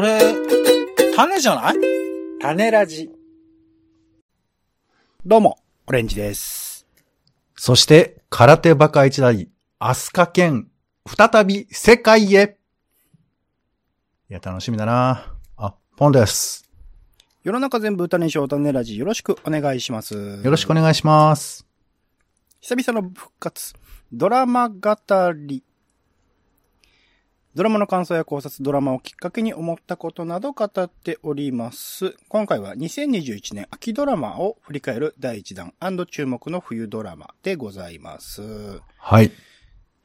それ、種じゃない？種ラジ。どうも、オレンジです。そして、空手バカ一代、アスカ剣、再び世界へ。いや、楽しみだなあ、ポンです。世の中全部歌にしよう種ラジよろしくお願いします。よよろしくお願いします。久々の復活。ドラマ語り。ドラマの感想や考察、ドラマをきっかけに思ったことなど語っております。今回は2021年秋ドラマを振り返る第1弾注目の冬ドラマでございます。はい。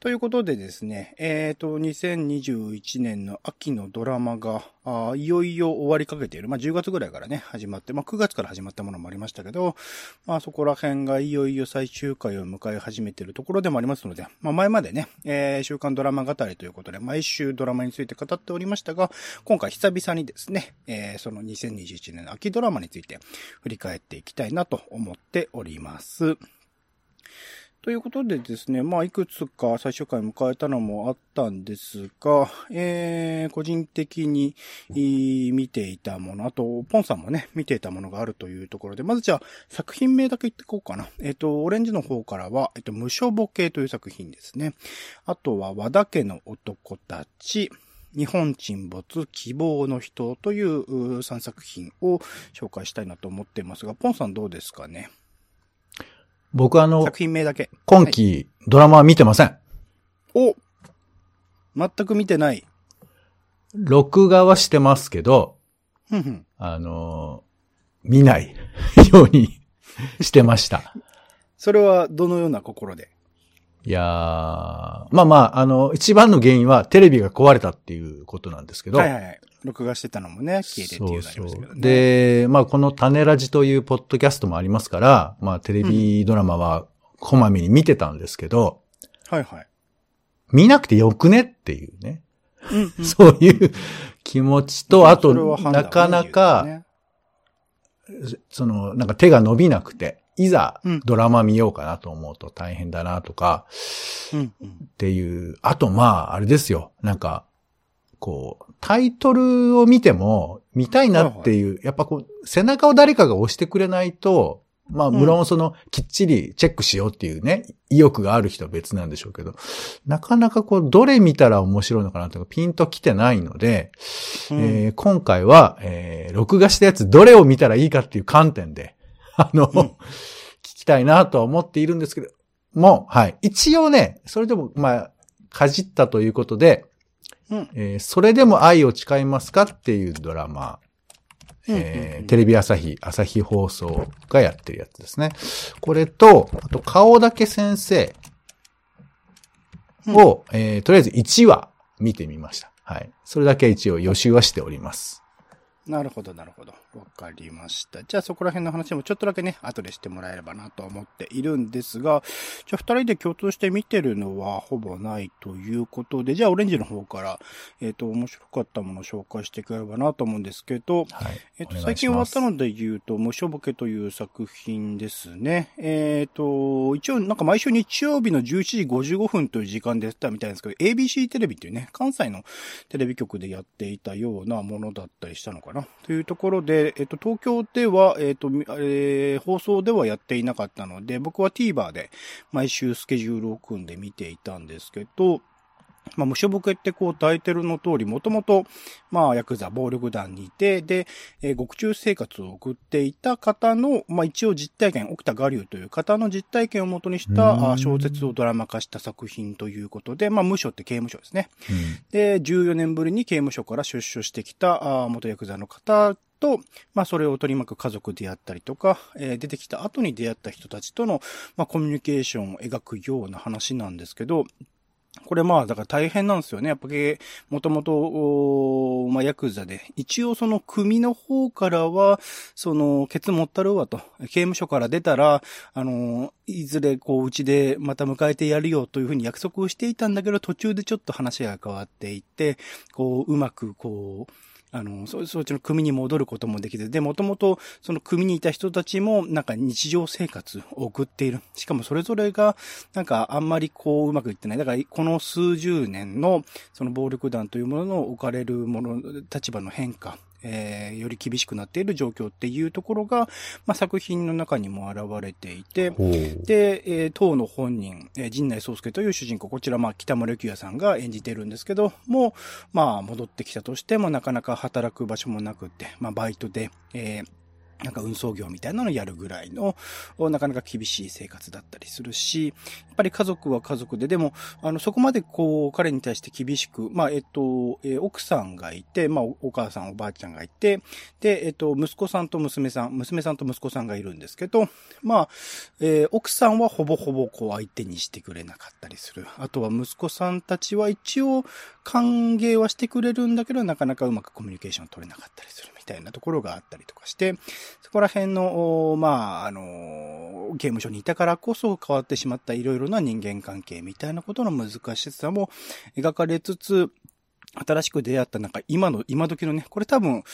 ということでですね、えっ、と、2021年の秋のドラマが、あいよいよ終わりかけている。まあ、10月ぐらいからね、始まって、まあ、9月から始まったものもありましたけど、まあ、そこら辺がいよいよ最終回を迎え始めているところでもありますので、まあ、前までね、えー週刊ドラマ語りということで、毎週ドラマについて語っておりましたが、今回久々にですね、えーその2021年の秋ドラマについて振り返っていきたいなと思っております。ということでですね、まあ、いくつか最終回迎えたのもあったんですが、えー、個人的に見ていたもの、あと、ポンさんもね、見ていたものがあるというところで、まずじゃあ、作品名だけ言ってこうかな。えっ、と、オレンジの方からは、えっ、と、無所ボケという作品ですね。あとは、和田家の男たち、日本沈没、希望の人という3作品を紹介したいなと思っていますが、ポンさんどうですかね？僕あの、作品名だけ。今期、ドラマは見てません。お全く見てない。録画はしてますけど、ふんふん。あのー見ないように してました。それはどのような心で？いやー、まあまあ、あの、一番の原因はテレビが壊れたっていうことなんですけど、はいはいはい。録画してたのもね、消えてっていうのありましたけどね。で、まあこの種ラジというポッドキャストもありますから、まあテレビドラマはこまめに見てたんですけど、はいはい。見なくてよくねっていうね。うん、うん。そういう気持ちと、あと、なかなか、ねその、なんか手が伸びなくて、いざうんドラマ見ようかなと思うと大変だなとか、うん、うん。っていう、あとまあ、あれですよ。なんか、こう、タイトルを見ても、見たいなっていう、やっぱこう、背中を誰かが押してくれないと、まあ、無論その、きっちりチェックしようっていうね、意欲がある人は別なんでしょうけど、なかなかこう、どれ見たら面白いのかなとか、ピンと来てないので、うん。えー今回は、えー録画したやつ、どれを見たらいいかっていう観点で、あの、うん。聞きたいなとは思っているんですけど、もう、はい。一応ね、それでも、まあ、かじったということで、うんえーそれでも愛を誓いますかっていうドラマ、えーテレビ朝日、朝日放送がやってるやつですね。これと、あと、顔だけ先生を、えーとりあえず1話見てみました。はい。それだけ一応予習はしております。なるほど、なるほど。わかりました。じゃあそこら辺の話もちょっとだけね、後でしてもらえればなと思っているんですが、じゃあ二人で共通して見てるのはほぼないということで、じゃあオレンジの方から、えっ、と、面白かったものを紹介していければなと思うんですけど、はい。えっと、最近終わったので言うと、無所ボケという作品ですね。えっ、と、一応なんか毎週日曜日の11時55分という時間でやってたみたいですけど、ABC テレビっていうね、関西のテレビ局でやっていたようなものだったりしたのかな。というところで、えっ、と、東京では、えっ、と、えー放送ではやっていなかったので、僕は TVer で毎週スケジュールを組んで見ていたんですけど、まあ、無所ボケってこうタイトルの通り、もともと、まあ、ヤクザ暴力団にいて、で、えー獄中生活を送っていた方の、まあ、一応実体験、沖田我流という方の実体験をもとにしたうんあ小説をドラマ化した作品ということで、まあ、無所って刑務所ですね。うんで、14年ぶりに刑務所から出所してきたあ元ヤクザの方と、まあ、それを取り巻く家族であったりとか、えー出てきた後に出会った人たちとの、まあ、コミュニケーションを描くような話なんですけど、これまあ、だから大変なんですよね。やっぱり、もともと、まあ、ヤクザで、一応その組の方からは、その、ケツ持ったるわと、刑務所から出たら、あの、いずれこう、うちでまた迎えてやるよというふうに約束をしていたんだけど、途中でちょっと話が変わっていって、こう、うまくこう、あの、そ、そっちの組に戻ることもできて、で、もともとその組にいた人たちもなんか日常生活を送っている。しかもそれぞれがなんかあんまりこううまくいってない。だからこの数十年のその暴力団というものの置かれるもの、立場の変化、えー、より厳しくなっている状況っていうところが、まあ、作品の中にも現れていて、で、えー、当の本人、えー、陣内宗介という主人公、こちら、まあ、北村幸也さんが演じてるんですけど、もう、まあ、戻ってきたとしても、なかなか働く場所もなくて、まあ、バイトで、えーなんか運送業みたいなのをやるぐらいの、なかなか厳しい生活だったりするし、やっぱり家族は家族で、でも、あの、そこまでこう、彼に対して厳しく、まあ、えっと、えー、奥さんがいて、まあ、お母さん、おばあちゃんがいて、で、えっと、息子さんと娘さん、娘さんと息子さんがいるんですけど、まあ、えー、奥さんはほぼほぼこう相手にしてくれなかったりする。あとは息子さんたちは一応歓迎はしてくれるんだけど、なかなかうまくコミュニケーション取れなかったりするみたいなところがあったりとかして、そこら辺の、まあ、あの、刑務所にいたからこそ変わってしまったいろいろな人間関係みたいなことの難しさも描かれつつ、新しく出会ったなんか今の、今時のね、これ多分、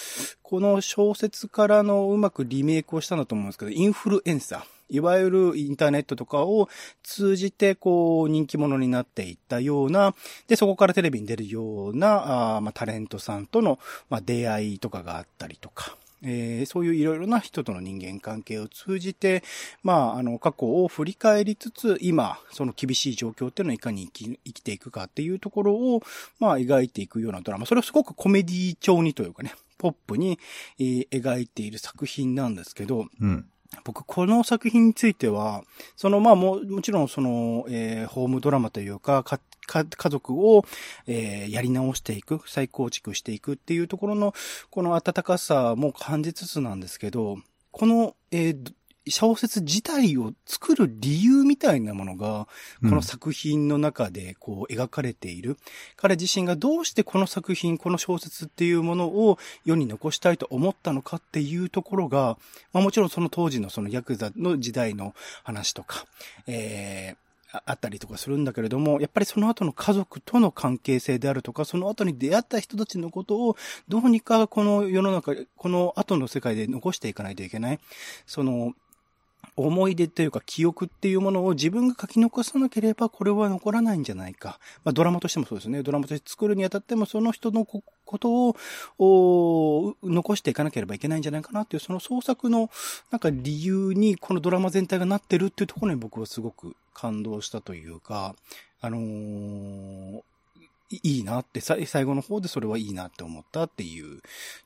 この小説からのうまくリメイクをしたんだと思うんですけど、インフルエンサー。いわゆるインターネットとかを通じて、こう、人気者になっていったような、で、そこからテレビに出るような、あまあ、タレントさんとの、まあ、出会いとかがあったりとか、えー、そういういろいろな人との人間関係を通じて、まあ、あの、過去を振り返りつつ、今、その厳しい状況っていうのをいかに生き生きていくかっていうところを、まあ、描いていくようなドラマ。それをすごくコメディ調にというかね、ポップに、えー、描いている作品なんですけど、うん。僕、この作品については、その、まあ、も、もちろん、その、えー、ホームドラマというか、か、か、家族を、えー、やり直していく、再構築していくっていうところの、この温かさも感じつつなんですけど、この、えー、小説自体を作る理由みたいなものが、この作品の中でこう描かれている。うん、彼自身がどうしてこの作品、この小説っていうものを世に残したいと思ったのかっていうところが、まあもちろんその当時のそのヤクザの時代の話とか、えーあったりとかするんだけれども、やっぱりその後の家族との関係性であるとか、その後に出会った人たちのことを、どうにかこの世の中、この後の世界で残していかないといけない。その、思い出というか記憶っていうものを自分が書き残さなければこれは残らないんじゃないか。まあドラマとしてもそうですね。ドラマとして作るにあたってもその人のことを残していかなければいけないんじゃないかなっていうその創作のなんか理由にこのドラマ全体がなってるっていうところに僕はすごく感動したというか、あのー、いいなって、最後の方でそれはいいなって思ったっていう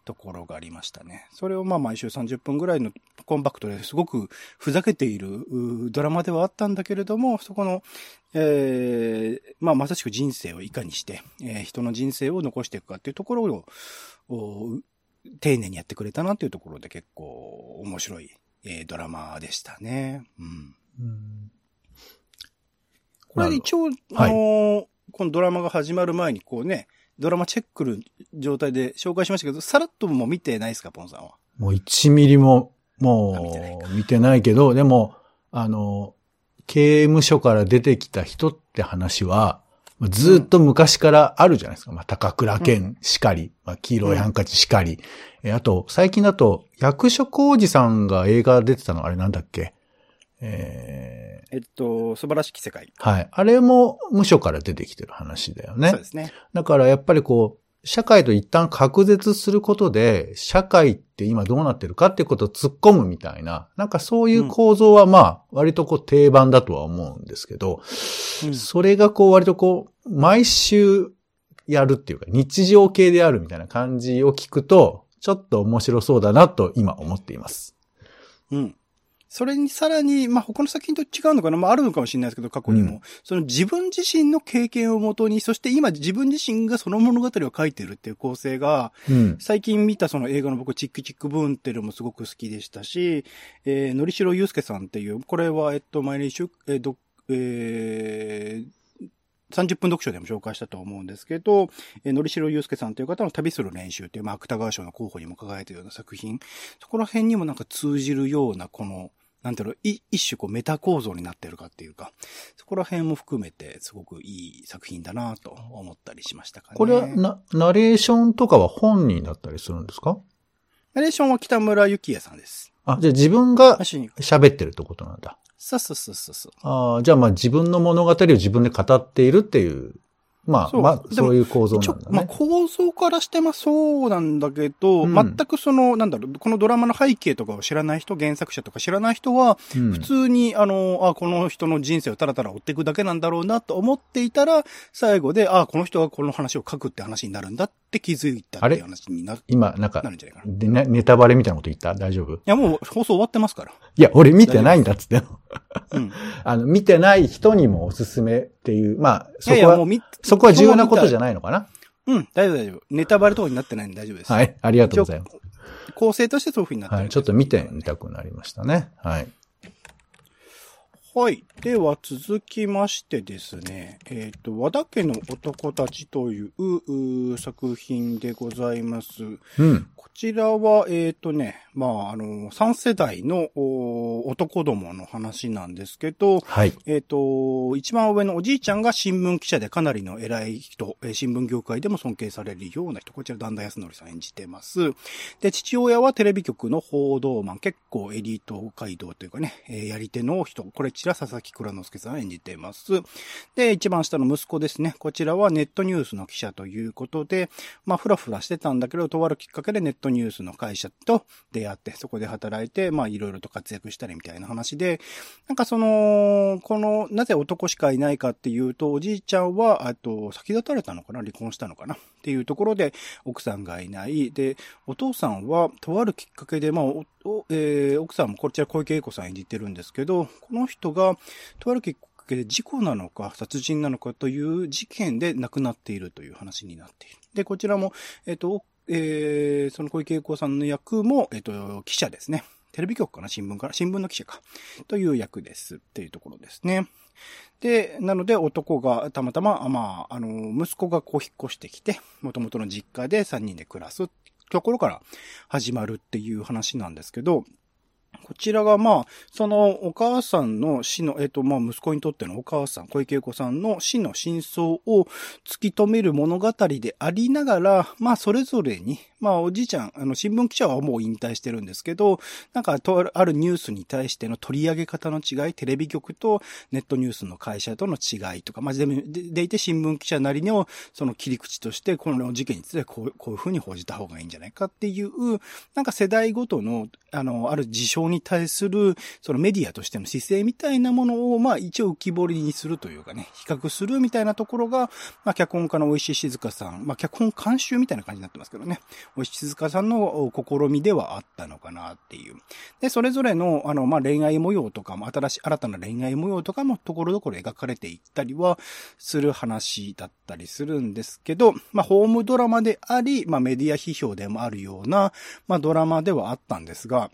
ところがありましたね。それをまあ毎週30分ぐらいのコンパクトですごくふざけているドラマではあったんだけれども、そこの、えー、まあまさしく人生をいかにして、えー、人の人生を残していくかっていうところを、丁寧にやってくれたなっていうところで結構面白い、えー、ドラマでしたね。うん。うんこれ一応、あのーこのドラマが始まる前にこうね、ドラマチェックる状態で紹介しましたけど、さらっとも見てないですか、ポンさんは？もう1ミリも、もう、見てないけど、でも、あの、刑務所から出てきた人って話は、ずっと昔からあるじゃないですか。まあ、高倉健しかり、うん、まあ、黄色いハンカチしかり。え、あと、最近だと、役所広司さんが映画出てたのあれなんだっけ？えー、えっと、素晴らしき世界。はい。あれも無所から出てきてる話だよね。そうですね。だからやっぱりこう、社会と一旦隔絶することで、社会って今どうなってるかっていうことを突っ込むみたいな、なんかそういう構造はまあ、割とこう定番だとは思うんですけど、うん、それがこう割とこう、毎週やるっていうか、日常系であるみたいな感じを聞くと、ちょっと面白そうだなと今思っています。うん。それにさらに、まあ、他の作品と違うのかな？まあ、あるのかもしれないですけど、過去にも。うん、その自分自身の経験をもとに、そして今自分自身がその物語を書いてるっていう構成が、うん、最近見たその映画の僕、チックチックブーンっていうのもすごく好きでしたし、えー、のりしろゆうすけさんっていう、これは、えっと、毎日、えー、ど、えー、30分読書でも紹介したと思うんですけど、えー、のりしろゆうすけさんという方の旅する練習っていう、まあ、芥川賞の候補にも輝いているような作品、そこら辺にもなんか通じるような、この、なんていうの、い一種こうメタ構造になってるかっていうか、そこら辺も含めてすごくいい作品だなと思ったりしましたかね。これは、な、ナレーションとかは本人だったりするんですか？ナレーションは北村幸也さんです。あ、じゃあ自分が喋ってるってことなんだ。そうそうそうそう。ああ、じゃあまあ自分の物語を自分で語っているっていう、まあ、そうまあ、そういう構造なんだね。まあ構造からしてまあそうなんだけど、うん全くその、なんだろう、このドラマの背景とかを知らない人、原作者とか知らない人は、うん普通に、あの、あ、この人の人生をたらたら追っていくだけなんだろうなと思っていたら、最後で、あ、この人がこの話を書くって話になるんだって気づいたっていう話になる今、なんかな、るんじゃないかな。いでねネタバレみたいなこと言った？大丈夫？や、もう放送終わってますから。いや、俺見てないんだっつって。うん。あの、見てない人にもおすすめっていう、まあ、いやいや、もうそこは、み、そこは重要なことじゃない。ないのかな？うん、大丈夫大丈夫。ネタバレとかになってないんで大丈夫です。はい、ありがとうございます。構成としてそういう風になってる。はい、ちょっと見てみたくなりましたね。はい。はい。では続きましてですね、えっ、と、和田家の男たちという作品でございます。うん。こちらは、えっ、とね、まあ、あの、3世代のお男どもの話なんですけど、はい。えっ、と、一番上のおじいちゃんが新聞記者でかなりの偉い人、えー新聞業界でも尊敬されるような人、こちら段田康則さん演じてます。で、父親はテレビ局の報道マン、結構エリート街道というかね、えーやり手の人、これちら佐々木蔵之介さん演じてます。で、一番下の息子ですね。こちらはネットニュースの記者ということで、まあ、ふらふらしてたんだけど、とあるきっかけでネットニュースの会社と出会って、そこで働いて、まあ、いろいろと活躍したりみたいな話で、なんかその、この、なぜ男しかいないかっていうと、おじいちゃんは、あと、先立たれたのかな？離婚したのかな？っていうところで、奥さんがいない。で、お父さんは、とあるきっかけで、まあ、おえー奥さんもこちら小池栄子さん演じてるんですけど、この人が、とあるきっかけで事故なのか、殺人なのかという事件で亡くなっているという話になっている。で、こちらも、えっ、と、えーその小池栄子さんの役も、えっ、と、記者ですね。テレビ局かな？新聞かな？新聞の記者か。という役です。っていうところですね。で、なので男がたまたま、まあ、あの、息子がこう引っ越してきて、元々の実家で3人で暮らすところから始まるっていう話なんですけど、こちらがまあ、そのお母さんの死の、えっ、と、まあ、息子にとってのお母さん、小池栄子さんの死の真相を突き止める物語でありながら、まあ、それぞれに、まあ、おじいちゃん、あの、新聞記者はもう引退してるんですけど、なんか、とあるニュースに対しての取り上げ方の違い、テレビ局とネットニュースの会社との違いとか、まあ、でででいて新聞記者なりの、その切り口として、この事件についてこうこういうふうに報じた方がいいんじゃないかっていう、なんか世代ごとの、あの、ある事象に対する、そのメディアとしての姿勢みたいなものを、まあ一応浮き彫りにするというかね、比較するみたいなところが、まあ脚本家の大石静香さん、まあ脚本監修みたいな感じになってますけどね、大石静香さんの試みではあったのかなっていう。で、それぞれの、あの、まあ恋愛模様とかも、新しい、新たな恋愛模様とかもところどころ描かれていったりはする話だったりするんですけど、まあホームドラマであり、まあメディア批評でもあるような、まあドラマではあったんですが、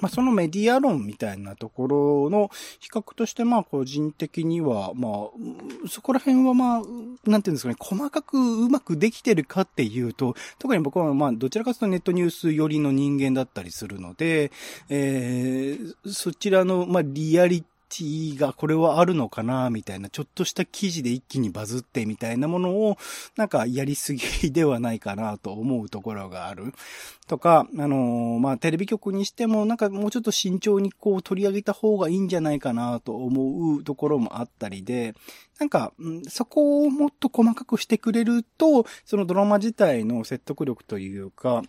まあ、そのメディア論みたいなところの比較として、まあ、個人的には、まあ、そこら辺はまあ、なんていうんですかね、細かくうまくできてるかっていうと、特に僕はまあ、どちらかというとネットニュース寄りの人間だったりするので、えー、そちらの、まあ、リアリティがこれはあるのかな、みたいな、ちょっとした記事で一気にバズってみたいなものを、なんかやりすぎではないかなと思うところがある。とか、あのーまあ、テレビ局にしても、なんかもうちょっと慎重にこう取り上げた方がいいんじゃないかなと思うところもあったりで、なんか、そこをもっと細かくしてくれると、そのドラマ自体の説得力というか、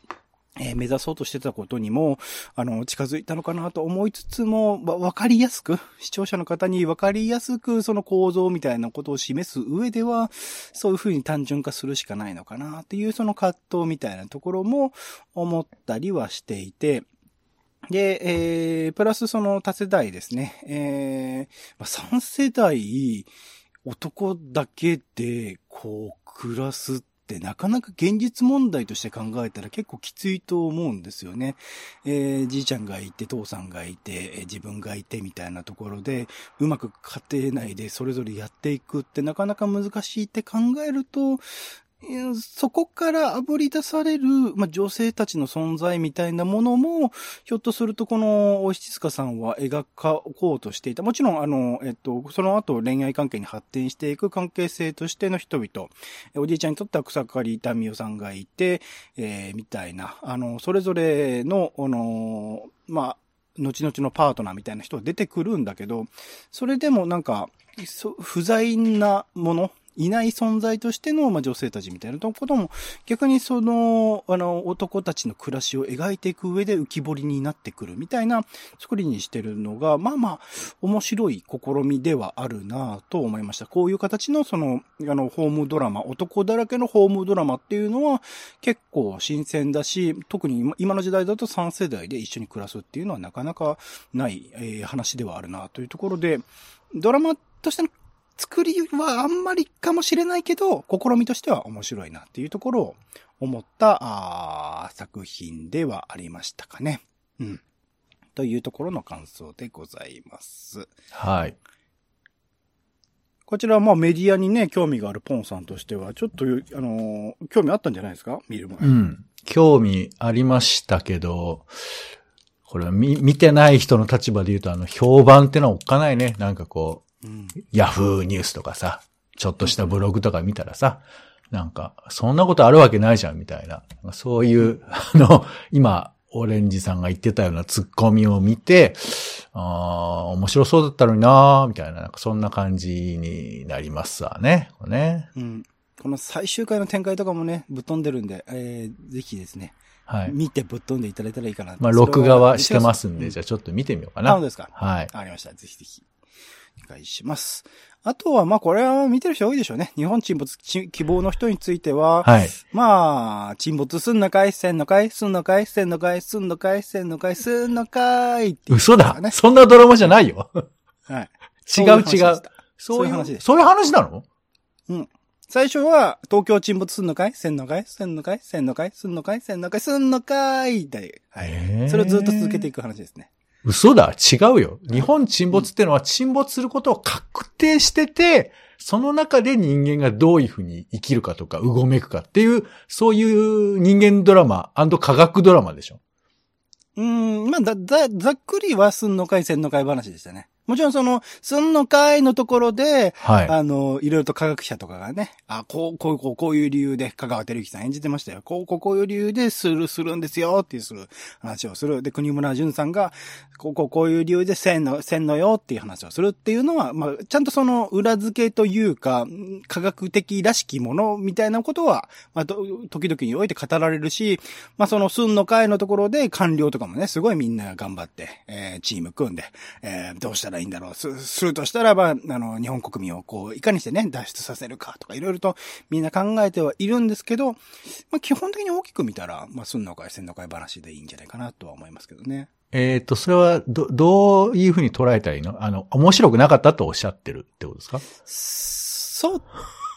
えー目指そうとしてたことにも、あの、近づいたのかなと思いつつも、わわかりやすく、視聴者の方にわかりやすく、その構造みたいなことを示す上では、そういうふうに単純化するしかないのかなっていう、その葛藤みたいなところも思ったりはしていて、で、えー、プラスその多世代ですね。えー、3世代、男だけで、こう、暮らすってってなかなか現実問題として考えたら結構きついと思うんですよね。えーじいちゃんがいて、父さんがいて、自分がいてみたいなところで、うまく家庭内でそれぞれやっていくってなかなか難しいって考えると、そこから炙り出される、まあ、女性たちの存在みたいなものも、ひょっとするとこの、おしつかさんは描こうとしていた。もちろん、あの、えっと、その後恋愛関係に発展していく関係性としての人々、おじいちゃんにとっては草刈民代さんがいて、えー、みたいな、あの、それぞれの、あの、まあ、後々のパートナーみたいな人が出てくるんだけど、それでもなんか、不在なもの、いない存在としての、まあ、女性たちみたいなことも、逆にその、あの、男たちの暮らしを描いていく上で浮き彫りになってくるみたいな作りにしてるのが、まあまあ、面白い試みではあるなと思いました。こういう形のその、あの、ホームドラマ、男だらけのホームドラマっていうのは結構新鮮だし、特に今の時代だと3世代で一緒に暮らすっていうのはなかなかない、えー、話ではあるなというところで、ドラマとしての作りはあんまりかもしれないけど、試みとしては面白いなっていうところを思ったあ作品ではありましたかね。うん。というところの感想でございます。はい。こちらはまあメディアにね、興味があるポンさんとしては、ちょっと、あのー、興味あったんじゃないですか？見る前。うん。興味ありましたけど、これは見、見てない人の立場で言うと、あの、評判ってのはおっかないね。なんかこう、ヤフーニュースとかさ、ちょっとしたブログとか見たらさ、なんか、そんなことあるわけないじゃん、みたいな。そういう、あの、今、オレンジさんが言ってたようなツッコミを見て、ああ、面白そうだったのになみたいな、なんかそんな感じになりますわね。こね。うん。この最終回の展開とかもね、ぶっ飛んでるんで、えー、ぜひですね。はい。見てぶっ飛んでいただいたらいいかな。まあ、録画はしてますんで、じゃあちょっと見てみようかな。あ、そうですか。はい。ありました。ぜひぜひ。お願いします。あとは、まあ、これは見てる人多いでしょうね。日本沈没希望の人については、はい。まあ、沈没すんのかい？せんのかい？すんのかい？せんのかい？すんのかい？せんのかい？すんのかい、嘘だそんなドラマじゃないよ。はい。違う違う。そういう話です。そういう話なの？うん。最初は、東京沈没すんのかい？せんのかい？せんのかい？せんのかい？すんのかい？せんのかい？すんのかい？で、はい。それをずっと続けていく話ですね。嘘だ違うよ。日本沈没ってのは沈没することを確定してて、その中で人間がどういうふうに生きるかとか、うごめくかっていう、そういう人間ドラマ科学ドラマでしょ。うん、まあ、だ、だ、ざっくりはすんのかいせんの会話でしたね。もちろんその、すんの会のところで、はい。あの、いろいろと科学者とかがね、あ、こう、こう、こう、こういう理由で、香川照之さん演じてましたよ。こう、こう、こういう理由でする、するんですよ、っていうする話をする。で、国村淳さんが、こう、こう、こういう理由でせんの、せんのよっていう話をするっていうのは、まあ、ちゃんとその裏付けというか、科学的らしきものみたいなことは、まあ、時々において語られるし、まあ、その、すんの会のところで官僚とかもね、すごいみんな頑張って、えー、チーム組んで、えー、どうしたららいいんだろう。す、するとしたらば、あの、日本国民をこう、いかにしてね、脱出させるかとか、いろいろとみんな考えてはいるんですけど、まあ、基本的に大きく見たら、まあ、すんの会、せんの会話でいいんじゃないかなとは思いますけどね。えっ、ー、と、それは、ど、どういうふうに捉えたらいいの？あの、面白くなかったとおっしゃってるってことですか？そう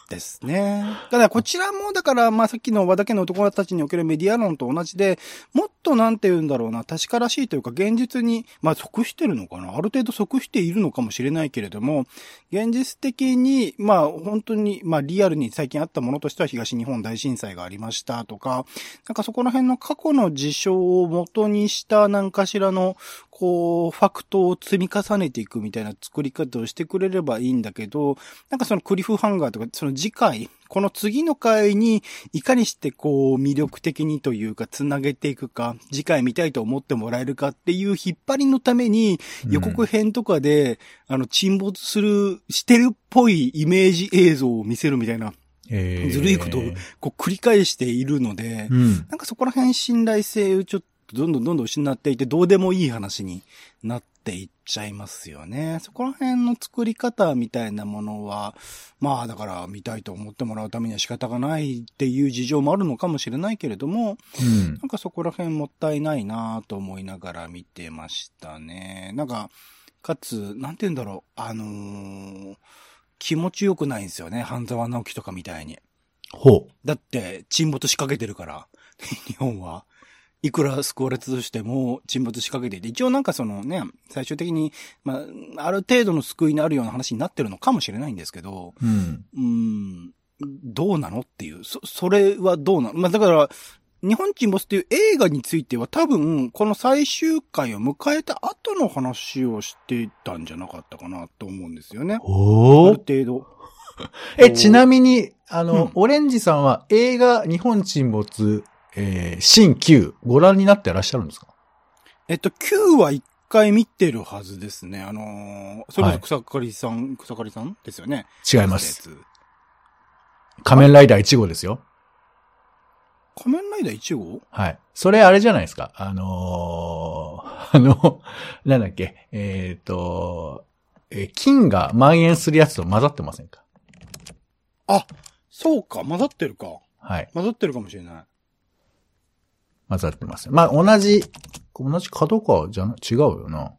ですね。ただこちらも、だから、まあ、さっきの和田家の男たちにおけるメディア論と同じで、もっとなんて言うんだろうな、確からしいというか、現実に、まあ、即してるのかな？ある程度即しているのかもしれないけれども、現実的に、まあ、本当に、まあ、リアルに最近あったものとしては東日本大震災がありましたとか、なんかそこら辺の過去の事象を元にした何かしらの、こう、ファクトを積み重ねていくみたいな作り方をしてくれればいいんだけど、なんかそのクリフハンガーとか、その次回、この次の回にいかにしてこう魅力的にというか繋げていくか、次回見たいと思ってもらえるかっていう引っ張りのために予告編とかで、うん、あの沈没する、してるっぽいイメージ映像を見せるみたいな。えー、ずるいことをこう繰り返しているので、うん、なんかそこら辺信頼性をちょっとどんどんどんどん失っていて、どうでもいい話になっていっちゃいますよね。そこら辺の作り方みたいなものは、まあだから見たいと思ってもらうためには仕方がないっていう事情もあるのかもしれないけれども、うん、なんかそこら辺もったいないなと思いながら見てましたね。なんか、かつ、なんて言うんだろう、あのー、気持ちよくないんですよね。半沢直樹とかみたいに。ほう。だって、沈没仕掛けてるから、日本は。いくら救われたとしても沈没しかけていて、一応なんかそのね、最終的に、まあ、ある程度の救いになるような話になってるのかもしれないんですけど、うん。うん。どうなのっていう。そ、それはどうなの？まあ、だから、日本沈没っていう映画については多分、この最終回を迎えた後の話をしてたんじゃなかったかなと思うんですよね。あおる程度。え、ちなみに、あの、うんオレンジさんは映画日本沈没、えー、新旧、ご覧になってらっしゃるんですか？えっと、Q は一回見てるはずですね。あのーそれこそ草刈さん、草刈さんですよね。違います。仮面ライダー1号ですよ。仮面ライダー1号？はい。それあれじゃないですか。あのー あの、なんだっけ、えっ、と、えー菌が蔓延するやつと混ざってませんか？あ、そうか、混ざってるか。はい。混ざってるかもしれない。混ざってます。まあ、同じ、同じ角川じゃな、違うよな。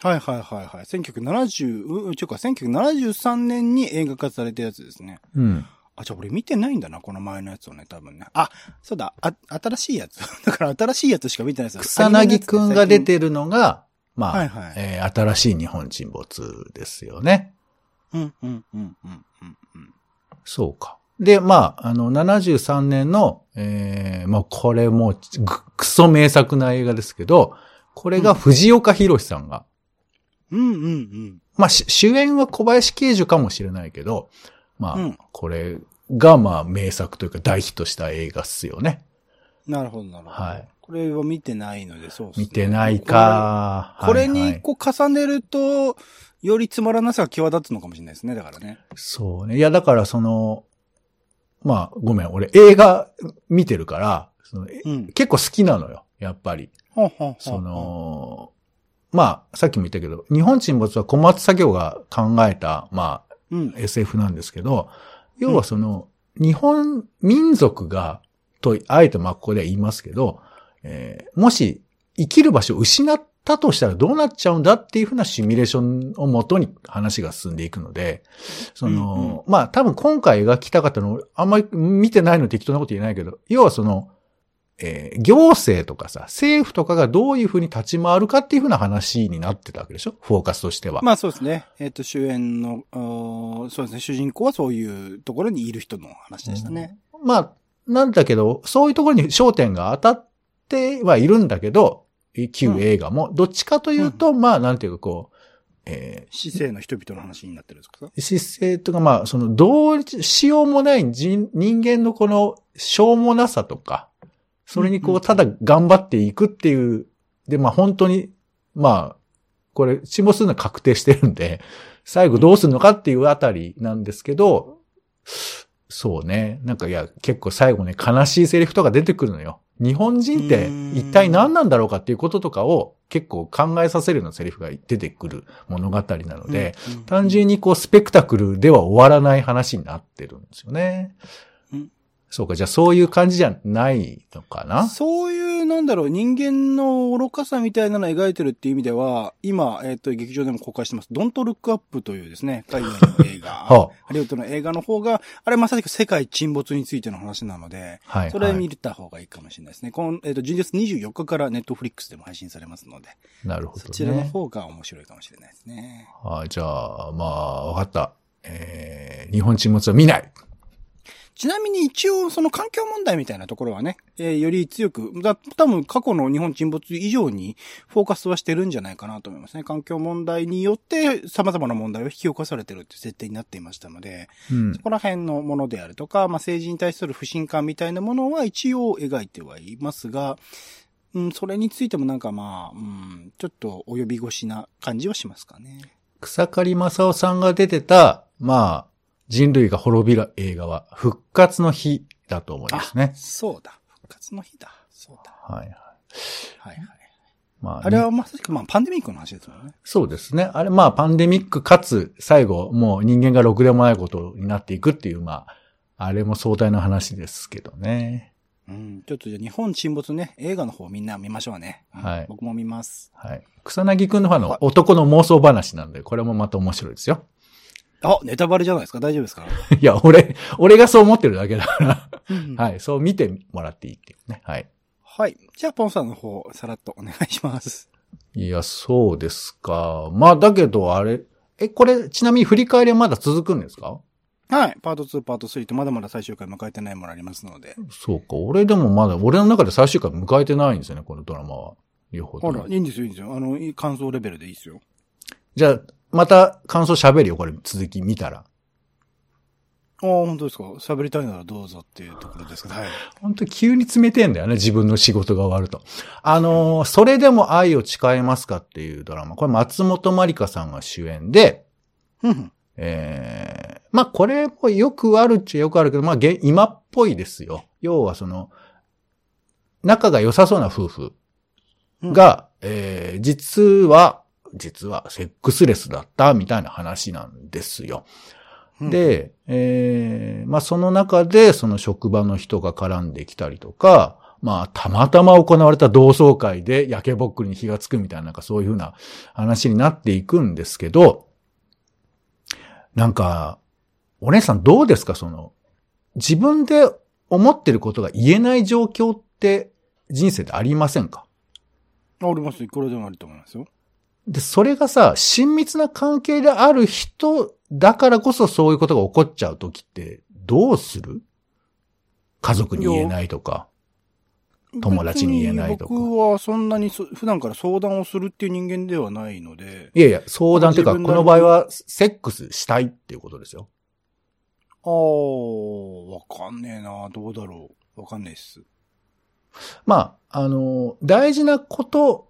はいはいはいはい。1970、う、ちゅうか、1973年に映画化されたやつですね。うん。あ、じゃあ俺見てないんだな、この前のやつをね、多分ね。あ、そうだ、あ、新しいやつ。だから新しいやつしか見てないですよ。草薙くんが出てるのが、まあ、はいはいえー新しい日本沈没ですよね。うん、うん、うん、うん、うん、うん。そうか。で、まあ、あの、73年の、えー、まあ、これもう、ぐクソ名作な映画ですけど、これが藤岡弘さんが、うん、うん、うん。まあ、し主演は小林慶樹かもしれないけど、まあ、うんこれが、まあ、名作というか大ヒットした映画っすよね。なるほど、なるほど。はい。これは見てないので、そうっすね見てない。か。これにこう重ねると、よりつまらなさが際立つのかもしれないですね、だからね。そうね。いや、だからその、まあ、ごめん、俺映画見てるから、そのえうん。結構好きなのよ、やっぱり。ほうほうほうそ、の、まあ、さっきも言ったけど、日本沈没は小松作業が考えた、まあ、うん。SF なんですけど、要はその、日本民族が、と、あえてまあここでは言いますけど、えーもし生きる場所を失ったとしたらどうなっちゃうんだっていうふうなシミュレーションをもとに話が進んでいくので、その、まあ多分今回描きたかったの、あんまり見てないので適当なこと言えないけど、要はその、えー行政とかさ、政府とかがどういうふうに立ち回るかっていうふうな話になってたわけでしょ？フォーカスとしては。まあそうですね。えっ、と、主演の、そうですね、主人公はそういうところにいる人の話でしたね。まあ、なんだけど、そういうところに焦点が当たってはいるんだけど、旧映画も、どっちかというと、まあ、なんていうかこう、え市政の人々の話になってるんですか？ー姿勢とか、まあ、その、どうしようもない人人間のこの、しょうもなさとか、それにこうんう、ただ頑張っていくっていう、で、まあ、本当に、まあ、これ、沈没するのは確定してるんで、最後どうするのかっていうあたりなんですけど、そうね。なんかいや、結構最後ね、悲しいセリフとか出てくるのよ。日本人って一体何なんだろうかっていうこととかを結構考えさせるようなセリフが出てくる物語なので、、うん単純にこうスペクタクルでは終わらない話になってるんですよね。うんそうか、じゃあそういう感じじゃないのかな？そういう、なんだろう、人間の愚かさみたいなのを描いてるっていう意味では、今、えっ、と、劇場でも公開してます、Don't Look Up というですね、海外の映画、はハリウッドの映画の方が、あれまさしく世界沈没についての話なので、あ、はい。それはい見た方がいいかもしれないですね。この、えっ、と、12月24日からネットフリックスでも配信されますので、なるほどね。そちらの方が面白いかもしれないですね。はい、じゃあ、まあ、わかった。えー、日本沈没は見ない。ちなみに一応その環境問題みたいなところはね、えーより強く、だ多分過去の日本沈没以上にフォーカスはしてるんじゃないかなと思いますね。環境問題によって様々な問題を引き起こされてるって設定になっていましたので、うんそ。こら辺のものであるとか、まあ政治に対する不信感みたいなものは一応描いてはいますが、うん、それについてもなんかまあ、うん、ちょっと及び腰な感じはしますかね。草刈正雄さんが出てた、まあ、人類が滅びる映画は、復活の日だと思いますね。そうだ。復活の日だ。そうだ。はいはい。はいはい。まあ、あれはまさしくまあパンデミックの話ですもんね。そうですね。あれ、まあ、パンデミックかつ、最後、もう人間がろくでもないことになっていくっていう、まあ、あれも壮大な話ですけどね。うん。ちょっとじゃあ日本沈没ね、映画の方みんな見ましょうね。うんはい僕も見ます。はい。草薙くんの方の男の妄想話なんで、これもまた面白いですよ。あ、ネタバレじゃないですか？大丈夫ですか？いや、俺、俺がそう思ってるだけだから。は。はいい。そう見てもらっていいっていうね。はい。はい。じゃあ、ポンさんの方、さらっとお願いします。いや、そうですか。まあ、だけど、あれ、え、これ、ちなみに振り返りはまだ続くんですか？はい。パート2、パート3とまだまだ最終回迎えてないものありますので。そうか。俺でもまだ、俺の中で最終回迎えてないんですよね、このドラマは。よほど。ほら、いいんですよ、いいんですよ。あの、いい感想レベルでいいですよ。じゃあ、また感想喋るよ、これ、続き見たら。ああ、本当ですか。喋りたいならどうぞっていうところですけど、はい。本当急に冷てんだよね、自分の仕事が終わると。あのーそれでも愛を誓えますかっていうドラマ。これ松本まりかさんが主演で、ふんふん。えー、まあこれもよくあるっちゃよくあるけど、まあげ今っぽいですよ。要はその、仲が良さそうな夫婦が、えー、実は、実はセックスレスだったみたいな話なんですよ。うん、で、えーまあその中でその職場の人が絡んできたりとか、まあたまたま行われた同窓会で焼けぼっくりに火がつくみたいななんかそういうふうな話になっていくんですけど、なんか、お姉さんどうですか？その、自分で思ってることが言えない状況って人生でありませんか？あります。いくらでもあると思いますよ。で、それがさ、親密な関係である人だからこそそういうことが起こっちゃうときって、どうする？家族に言えないとか。友達に言えないとか僕はそんなにそ普段から相談をするっていう人間ではないので、いやいや、相談っていうか、この場合はセックスしたいっていうことですよ。ああ、わかんねえな。どうだろう。わかんないっす。まあ、あの、大事なこと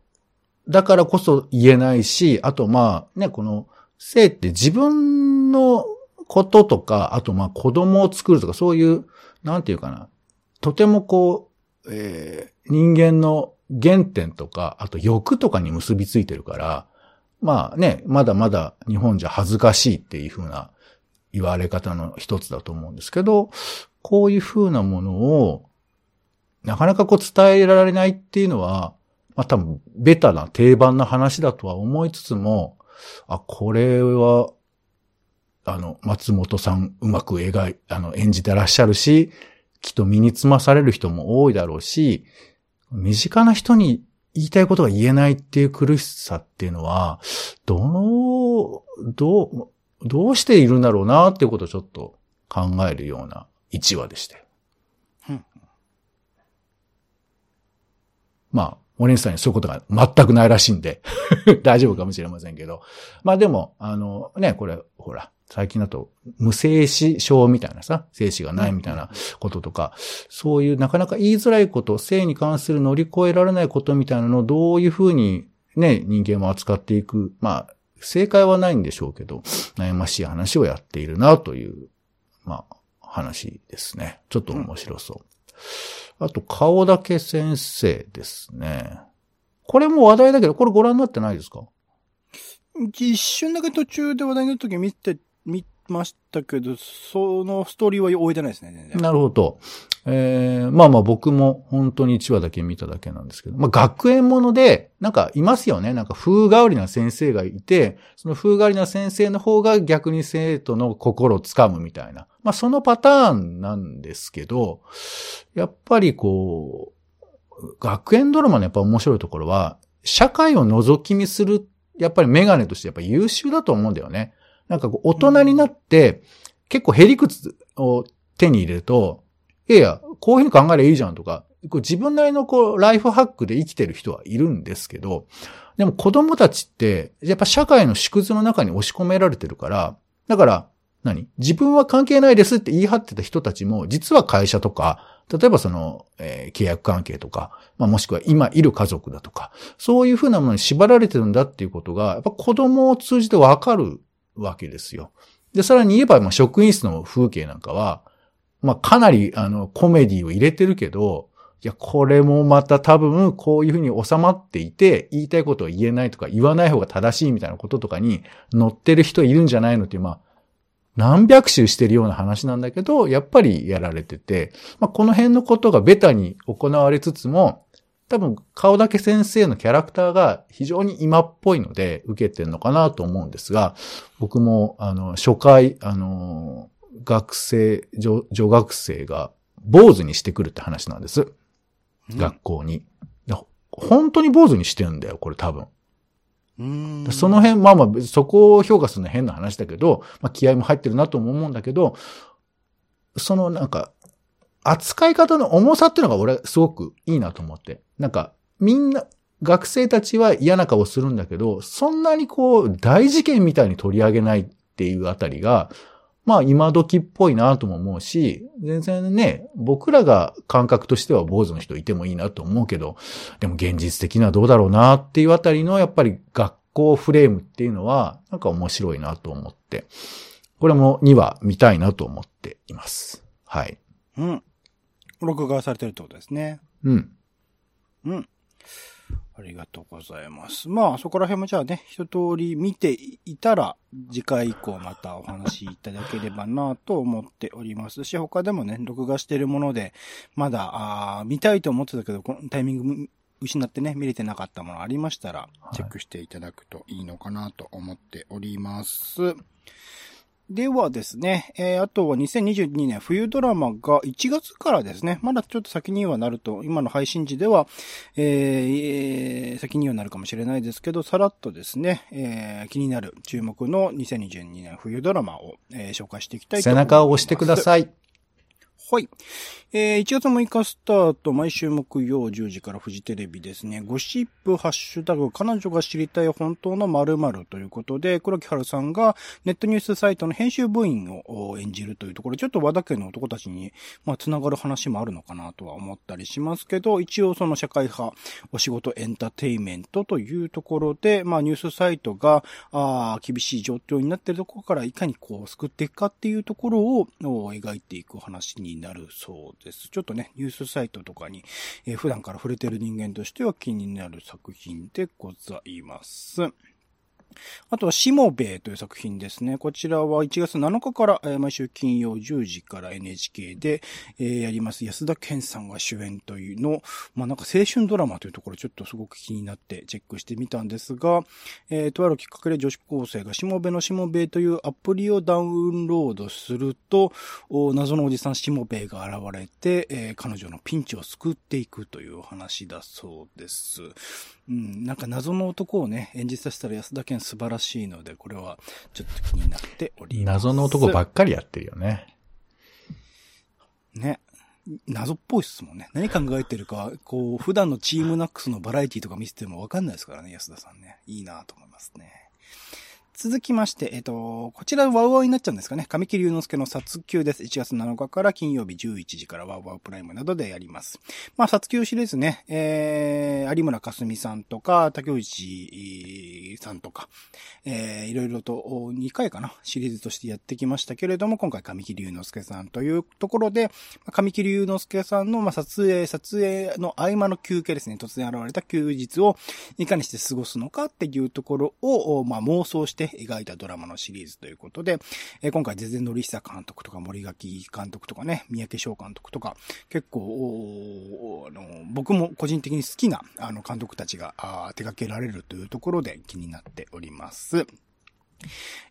だからこそ言えないし、あとまあ、ね、この、性って自分のこととか、あとまあ子供を作るとか、そういう、なんていうかな、とてもこう、えー人間の原点とか、あと欲とかに結びついてるから、まあね、まだまだ日本じゃ恥ずかしいっていう風な言われ方の一つだと思うんですけど、こういう風なものを、なかなかこう伝えられないっていうのは、まあ多分、ベタな定番な話だとは思いつつも、あ、これは、あの、松本さんうまく描い、あの、演じてらっしゃるし、きっと身につまされる人も多いだろうし、身近な人に言いたいことが言えないっていう苦しさっていうのは、どう、どう、どうしているんだろうなっていうことをちょっと考えるような一話でしたよ。うんまあ、お姉さんにそういうことが全くないらしいんで、大丈夫かもしれませんけど。まあでも、あのね、これ、ほら、最近だと無精子症みたいなさ、精子がないみたいなこととか、そういうなかなか言いづらいこと、性に関する乗り越えられないことみたいなのをどういうふうにね、人間を扱っていく。まあ、正解はないんでしょうけど、悩ましい話をやっているなという、まあ、話ですね。ちょっと面白そう。あと、顔だけ先生ですね。これも話題だけど、これご覧になってないですか？一瞬だけ途中で話題になった時見て、見ましたけど、そのストーリーは終えてないですね、全然。なるほど。えー、まあまあ僕も本当に1話だけ見ただけなんですけど、まあ学園もので、なんかいますよね。なんか風変わりな先生がいて、その風変わりな先生の方が逆に生徒の心をつかむみたいな。まあそのパターンなんですけど、やっぱりこう、学園ドラマのやっぱ面白いところは、社会を覗き見する、やっぱりメガネとしてやっぱ優秀だと思うんだよね。なんかこう大人になって、結構へりくつを手に入れると、いやいや、こういうふうに考えればいいじゃんとか、こう自分なりのこう、ライフハックで生きてる人はいるんですけど、でも子供たちって、やっぱ社会の縮図の中に押し込められてるから、だから、何？自分は関係ないですって言い張ってた人たちも、実は会社とか、例えばその、えー契約関係とか、まあもしくは今いる家族だとか、そういうふうなものに縛られてるんだっていうことが、やっぱ子供を通じてわかるわけですよ。で、さらに言えば、まあ職員室の風景なんかは、まあかなりあのコメディを入れてるけど、いや、これもまた多分こういうふうに収まっていて、言いたいことを言えないとか、言わない方が正しいみたいなこととかに乗ってる人いるんじゃないのっていう、まあ、何百周してるような話なんだけど、やっぱりやられてて、まあ、この辺のことがベタに行われつつも、多分、顔だけ先生のキャラクターが非常に今っぽいので受けてるのかなと思うんですが、僕も、あの、初回、あの、学生、女女学生が坊主にしてくるって話なんです。うん学校に。で本当に坊主にしてるんだよ、これ多分。うんその辺、まあまあ、そこを評価するのは変な話だけど、まあ気合も入ってるなとも思うんだけど、そのなんか、扱い方の重さっていうのが俺すごくいいなと思って。なんか、みんな、学生たちは嫌な顔するんだけど、そんなにこう、大事件みたいに取り上げないっていうあたりが、まあ今時っぽいなとも思うし、全然ね、僕らが感覚としては坊主の人いてもいいなと思うけど、でも現実的にはどうだろうなっていうあたりのやっぱり学校フレームっていうのは、なんか面白いなと思って、これも2話見たいなと思っています。はい。うん。録画されてるってことですね。うん。うん。ありがとうございます。まあ、そこら辺もじゃあね、一通り見ていたら、次回以降またお話しいただければなと思っておりますし、他でもね、録画してるもので、まだ、あー見たいと思ってたけど、このタイミング失ってね、見れてなかったものありましたら、はいチェックしていただくといいのかなと思っております。ではですね、えー、あとは2022年冬ドラマが1月からですね、まだちょっと先にはなると、今の配信時では、えーえー先にはなるかもしれないですけど、さらっとですね、えー気になる注目の2022年冬ドラマを、えー紹介していきたいと背思います。中を押してください。はい。えー、1月6日スタート、毎週木曜10時からフジテレビですね。ゴシップ、ハッシュタグ、彼女が知りたい本当の〇〇ということで、黒木春さんがネットニュースサイトの編集部員を演じるというところ、ちょっと和田家の男たちに、まあ、つながる話もあるのかなとは思ったりしますけど、一応その社会派、お仕事エンターテイメントというところで、まあ、ニュースサイトが、あ厳しい状況になっているところからいかにこう救っていくかっていうところを描いていく話になるそうです。ですちょっとね、ニュースサイトとかに、えー普段から触れてる人間としては気になる作品でございます。あとは、しもべえという作品ですね。こちらは1月7日から、毎週金曜10時から NHK で、えーやります安田健さんが主演というの、まあなんか青春ドラマというところちょっとすごく気になってチェックしてみたんですが、えーとあるきっかけで女子高生がしもべのしもべえというアプリをダウンロードすると、お謎のおじさんしもべえが現れて、えー彼女のピンチを救っていくという話だそうです。うん、なんか謎の男をね、演じさせたら安田健素晴らしいので、これはちょっと気になっております。謎の男ばっかりやってるよね。ね。謎っぽいっすもんね。何考えてるか、こう、普段のチームナックスのバラエティとか見せてもわかんないですからね、安田さんね。いいなと思いますね。続きまして、えっ、と、こちらワウワウになっちゃうんですかね。神木隆之介の殺球です。1月7日から金曜日11時からワウワウプライムなどでやります。まあ、殺球シリーズね、えー、有村架純さんとか、竹内さんとか、えー、いろいろと2回かな、シリーズとしてやってきましたけれども、今回神木隆之介さんというところで、神木隆之介さんの、まあ、撮影、撮影の合間の休憩ですね、突然現れた休日をいかにして過ごすのかっていうところを、まあ、妄想して描いたドラマのシリーズということで、えー今回、ゼゼンリ久監督とか森垣監督とかね、三宅翔監督とか、結構、あの、僕も個人的に好きな、あの、監督たちがあ手掛けられるというところで気にになっております。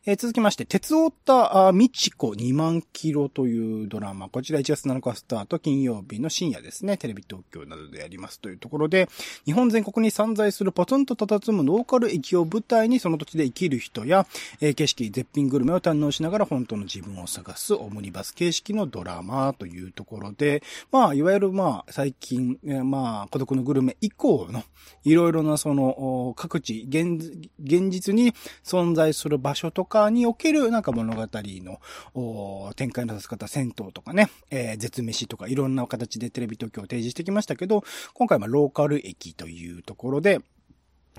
えー続きまして、鉄オタ、あみちこ2万キロというドラマ。こちら1月7日スタート、金曜日の深夜ですね。テレビ東京などでやりますというところで、日本全国に散在するポツンと佇むローカル駅を舞台にその土地で生きる人や、えー景色、絶品グルメを堪能しながら本当の自分を探すオムニバス形式のドラマというところで、まあ、いわゆるまあ、最近、えーまあ、孤独のグルメ以降の、いろいろなその、各地、現、現実に存在する場所とかにおけるなんか物語の展開のさせ方、銭湯とかね、えー絶飯とかいろんな形でテレビ東京を提示してきましたけど、今回はローカル駅というところで、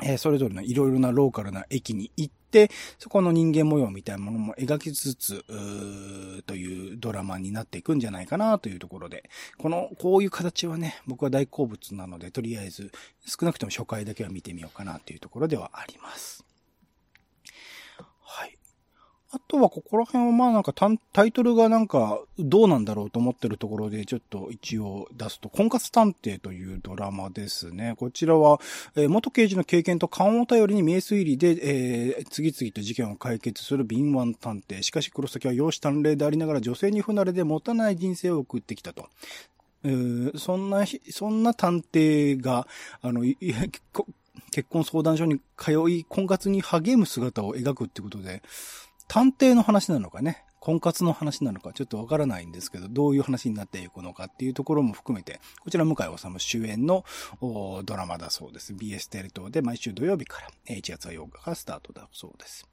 えーそれぞれのいろいろなローカルな駅に行って、そこの人間模様みたいなものも描きつつ、というドラマになっていくんじゃないかなというところで、この、こういう形はね、僕は大好物なので、とりあえず、少なくとも初回だけは見てみようかなというところではあります。あとはここら辺はまあなんかタイトルがなんかどうなんだろうと思ってるところでちょっと一応出すと、婚活探偵というドラマですね。こちらは、えー元刑事の経験と勘を頼りに名推理で、えー次々と事件を解決する敏腕探偵。しかし黒崎は容姿端麗でありながら女性に不慣れで持たない人生を送ってきたと。えーそんな、そんな探偵が、あの、結婚相談所に通い、婚活に励む姿を描くってことで、探偵の話なのかね、婚活の話なのか？ちょっとわからないんですけど、どういう話になっていくのかっていうところも含めて、こちら向井治主演のドラマだそうです。BS テレ東で毎週土曜日から1月は8日がスタートだそうです。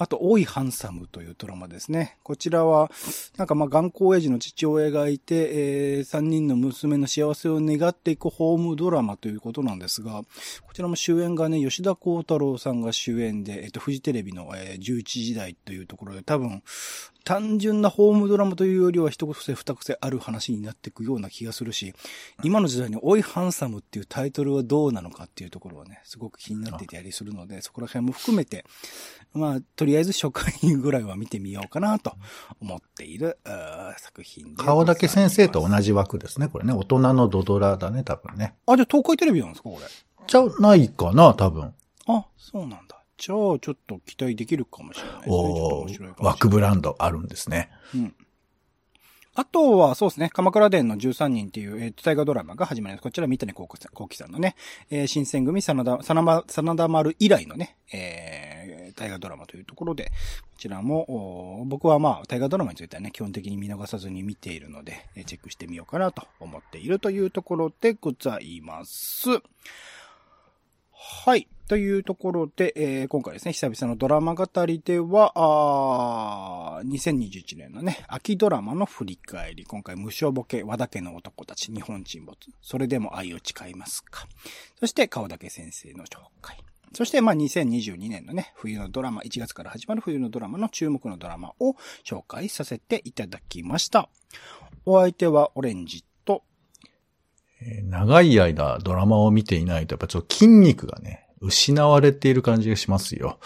あと、オイ・ハンサムというドラマですね。こちらは、なんかまあ、頑固親父の父親がいて、えー、3人の娘の幸せを願っていくホームドラマということなんですが、こちらも主演がね、吉田幸太郎さんが主演で、えっ、と、フジテレビの、えー、11時台というところで、多分、単純なホームドラマというよりは一癖二癖ある話になっていくような気がするし、今の時代にオイ・ハンサムっていうタイトルはどうなのかっていうところはね、すごく気になっていたりするので、そこら辺も含めて、まあ、とりあえず初回ぐらいは見てみようかなと思っている作品で。顔だけ先生と同じ枠ですね、これね。大人のドドラだね、多分ね。あ、じゃあ東海テレビなんですか、これ？じゃないかな、多分。あ、そうなんだ。じゃあ、ちょっと期待できるかもしれないですね。お枠ブランドあるんですね。うん。あとは、そうですね、鎌倉殿の13人っていう、えー、大河ドラマが始まります。こちら、三谷幸喜さんのね、えー、新選組、真田、真田丸以来のね、えー、大河ドラマというところで、こちらも、僕はまあ、大河ドラマについてはね、基本的に見逃さずに見ているので、えー、チェックしてみようかなと思っているというところでございます。はい。というところで、えー、今回ですね、久々のドラマ語りでは、あ2021年のね、秋ドラマの振り返り、今回無償ボケ、和田家の男たち、日本沈没、それでも愛を誓いますか。そして、顔だけ先生の紹介。そして、まあ、2022年のね、冬のドラマ、1月から始まる冬のドラマの注目のドラマを紹介させていただきました。お相手はオレンジと、長い間ドラマを見ていないと、やっぱちょっと筋肉がね、失われている感じがしますよ。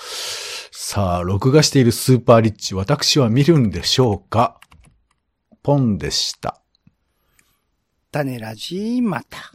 さあ、録画しているスーパーリッチ、私は見るんでしょうか？ポンでした。種ラジまた。